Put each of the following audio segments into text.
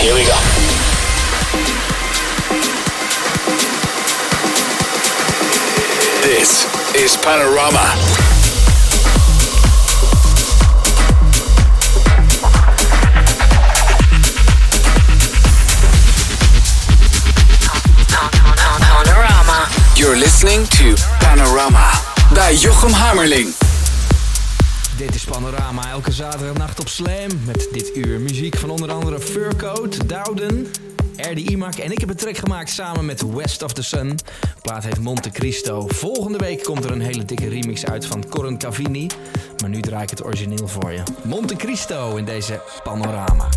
Here we go. This is Panorama. Panorama. You're listening to Panorama by Jochem Hammerling. Dit is Panorama, elke zaterdagnacht op Slam. Met dit uur muziek van onder andere Furcoat, Dowden, RD Imak. En ik heb een track gemaakt samen met West of the Sun. Plaat heet Monte Cristo. Volgende week komt er een hele dikke remix uit van Corin Cavini. Maar nu draai ik het origineel voor je. Monte Cristo in deze Panorama.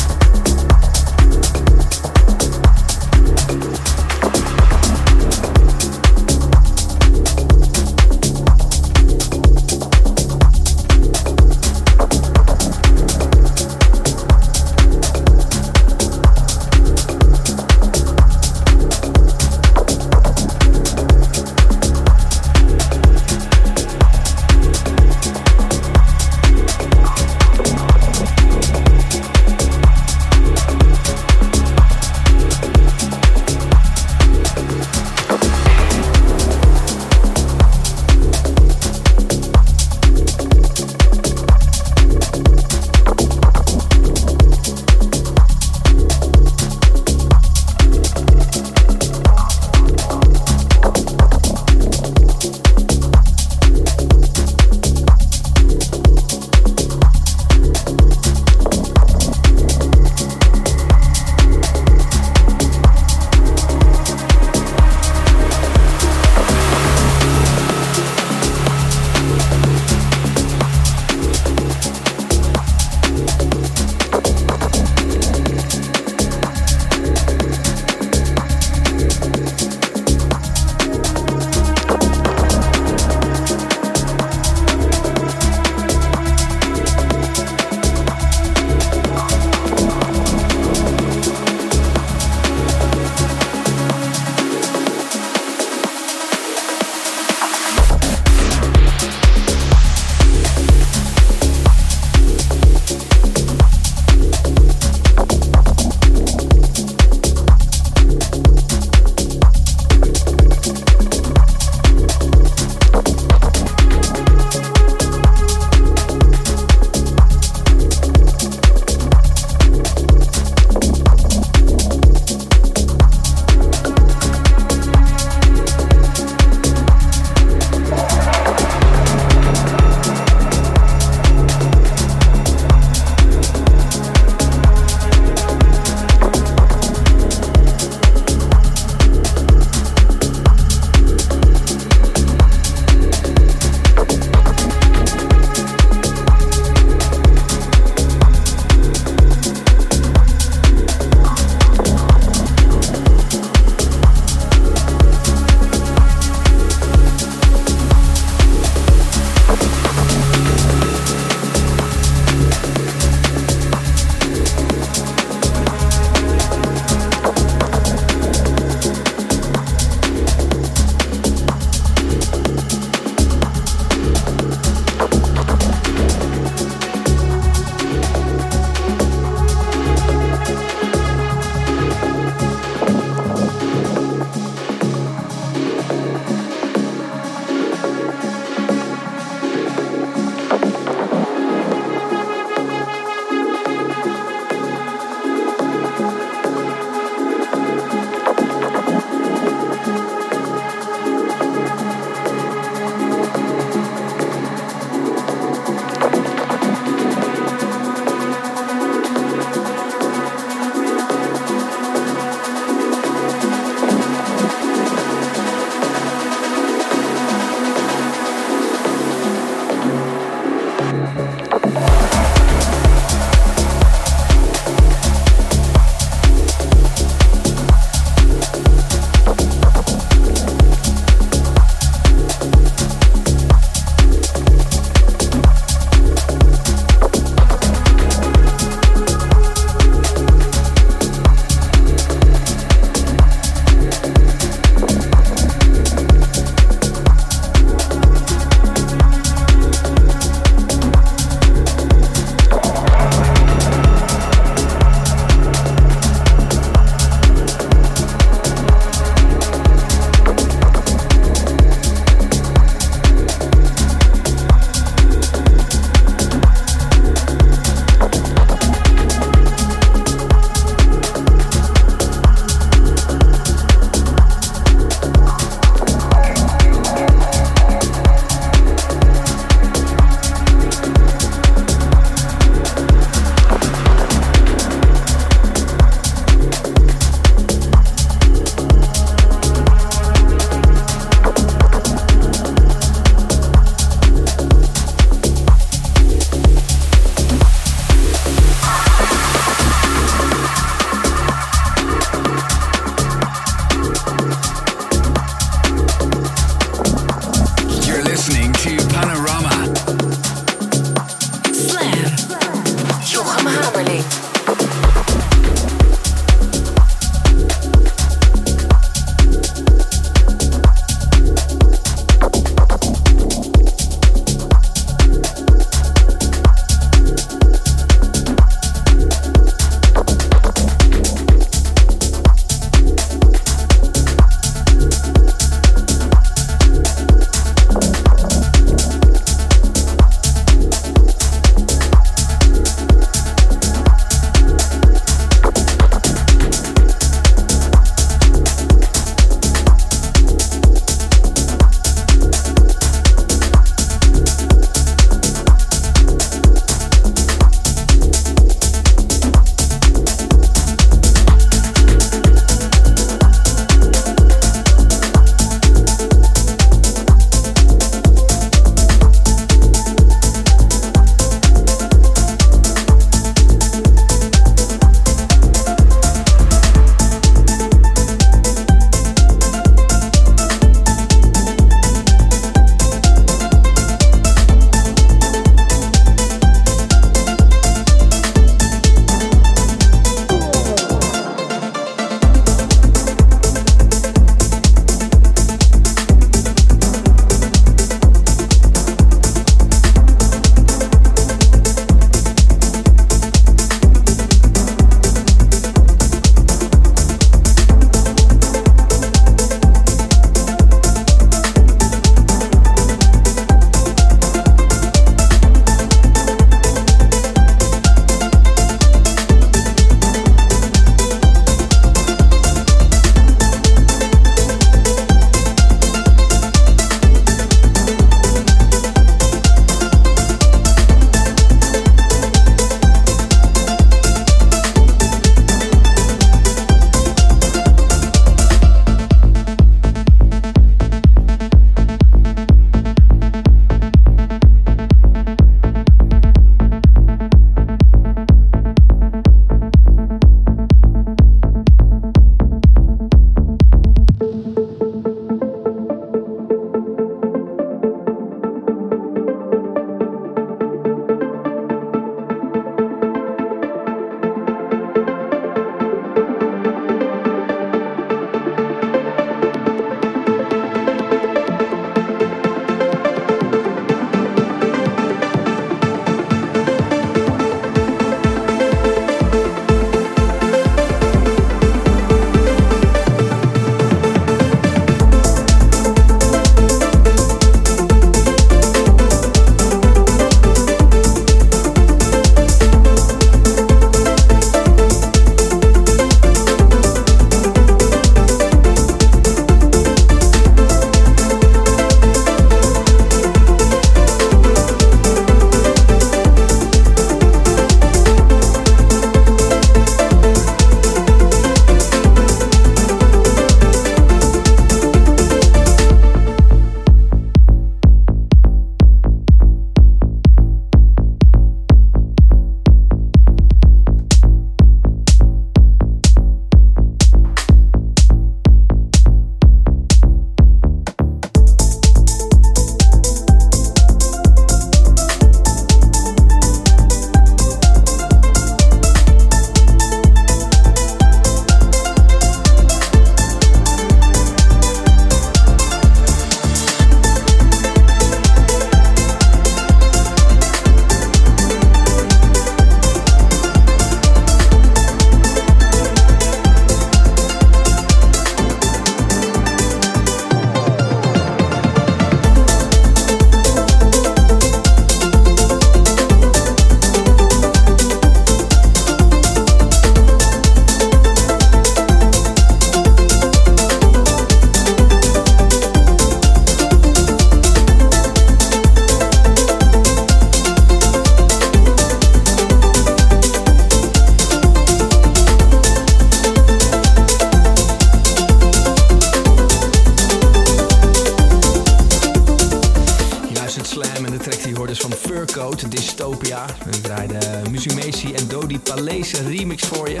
Dystopia. En ik draaide Musumeci en Dodi Palese remix voor je.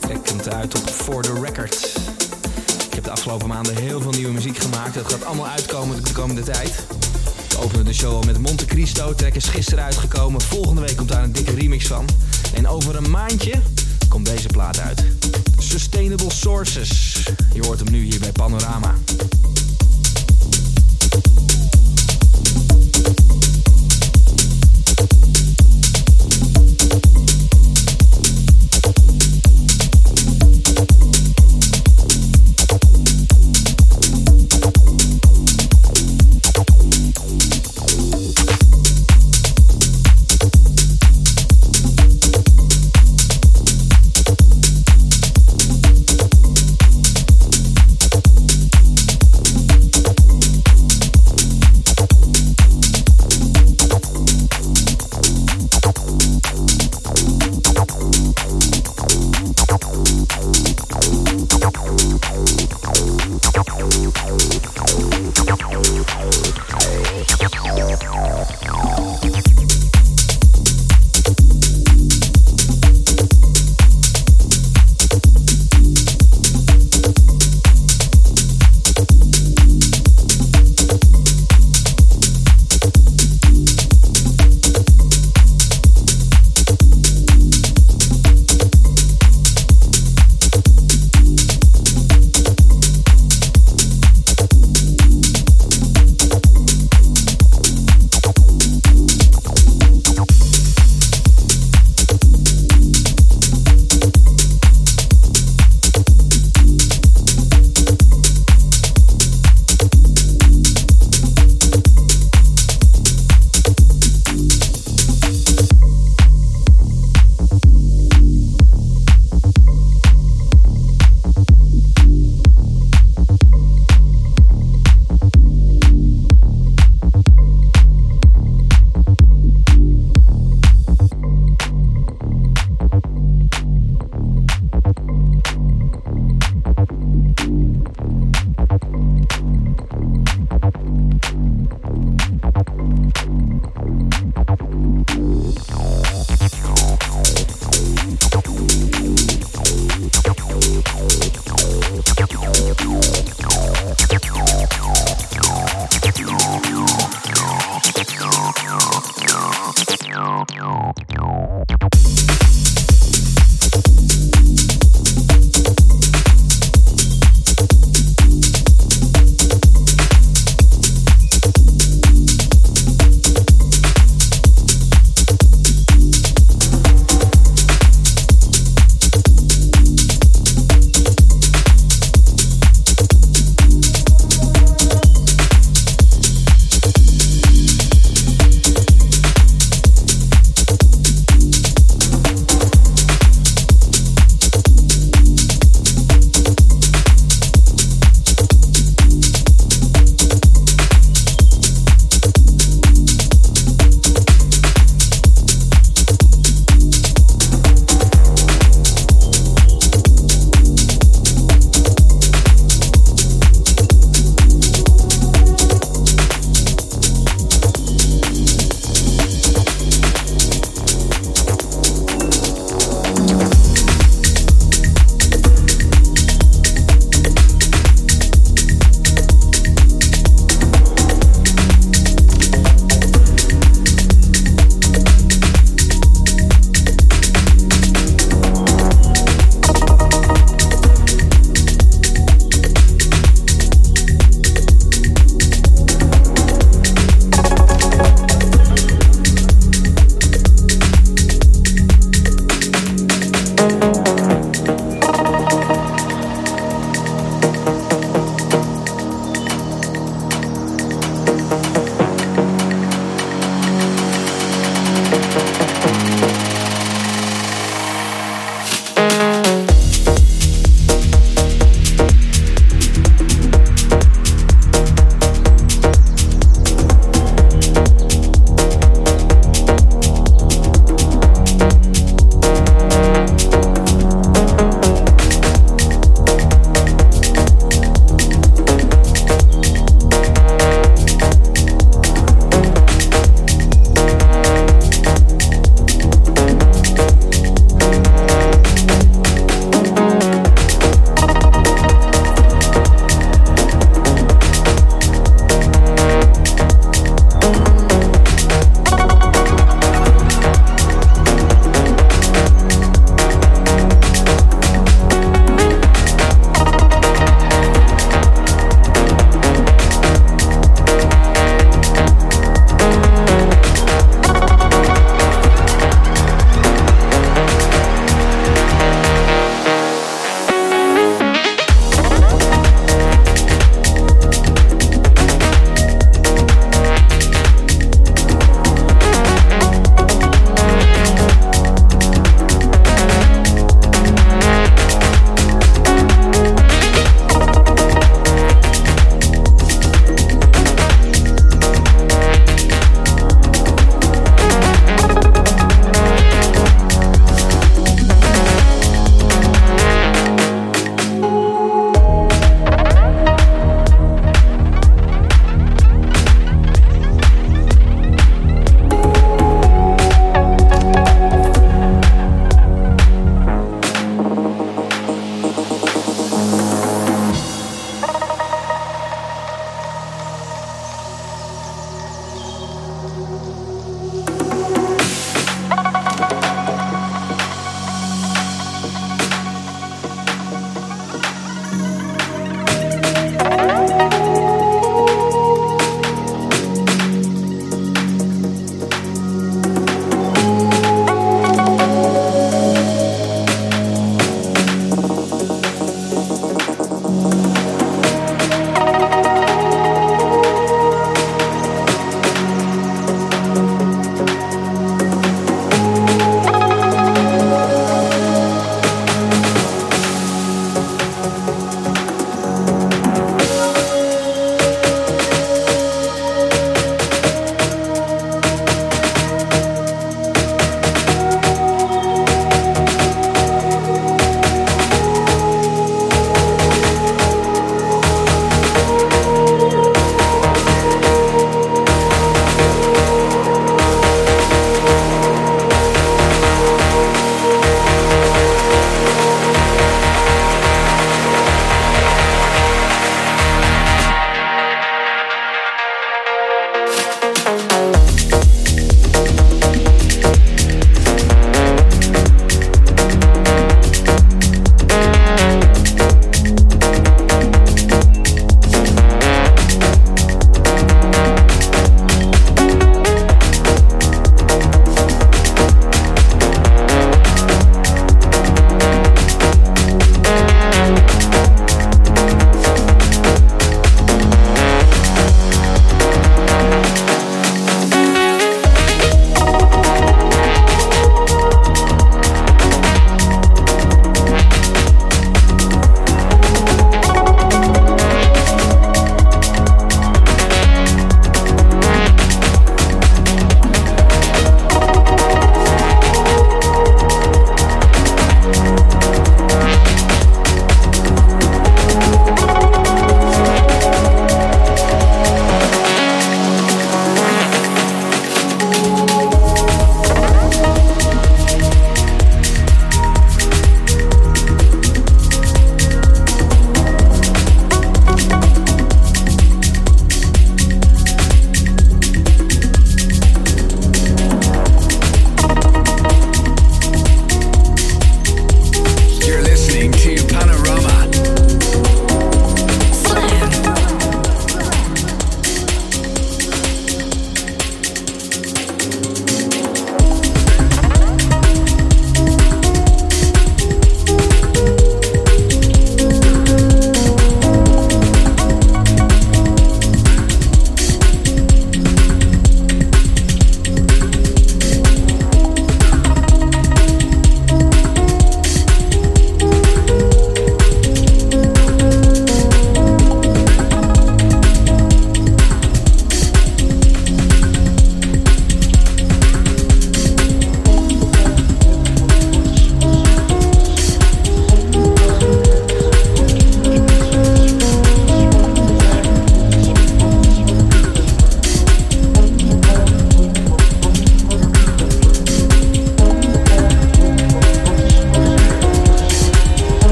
Trek komt uit op For The Record. Ik heb de afgelopen maanden heel veel nieuwe muziek gemaakt. Dat gaat allemaal uitkomen de komende tijd. We openen de show al met Monte Cristo. Trek is gisteren uitgekomen. Volgende week komt daar een dikke remix van. En over een maandje komt deze plaat uit. Sustainable Sources. Je hoort hem nu hier bij Panorama.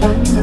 Bye.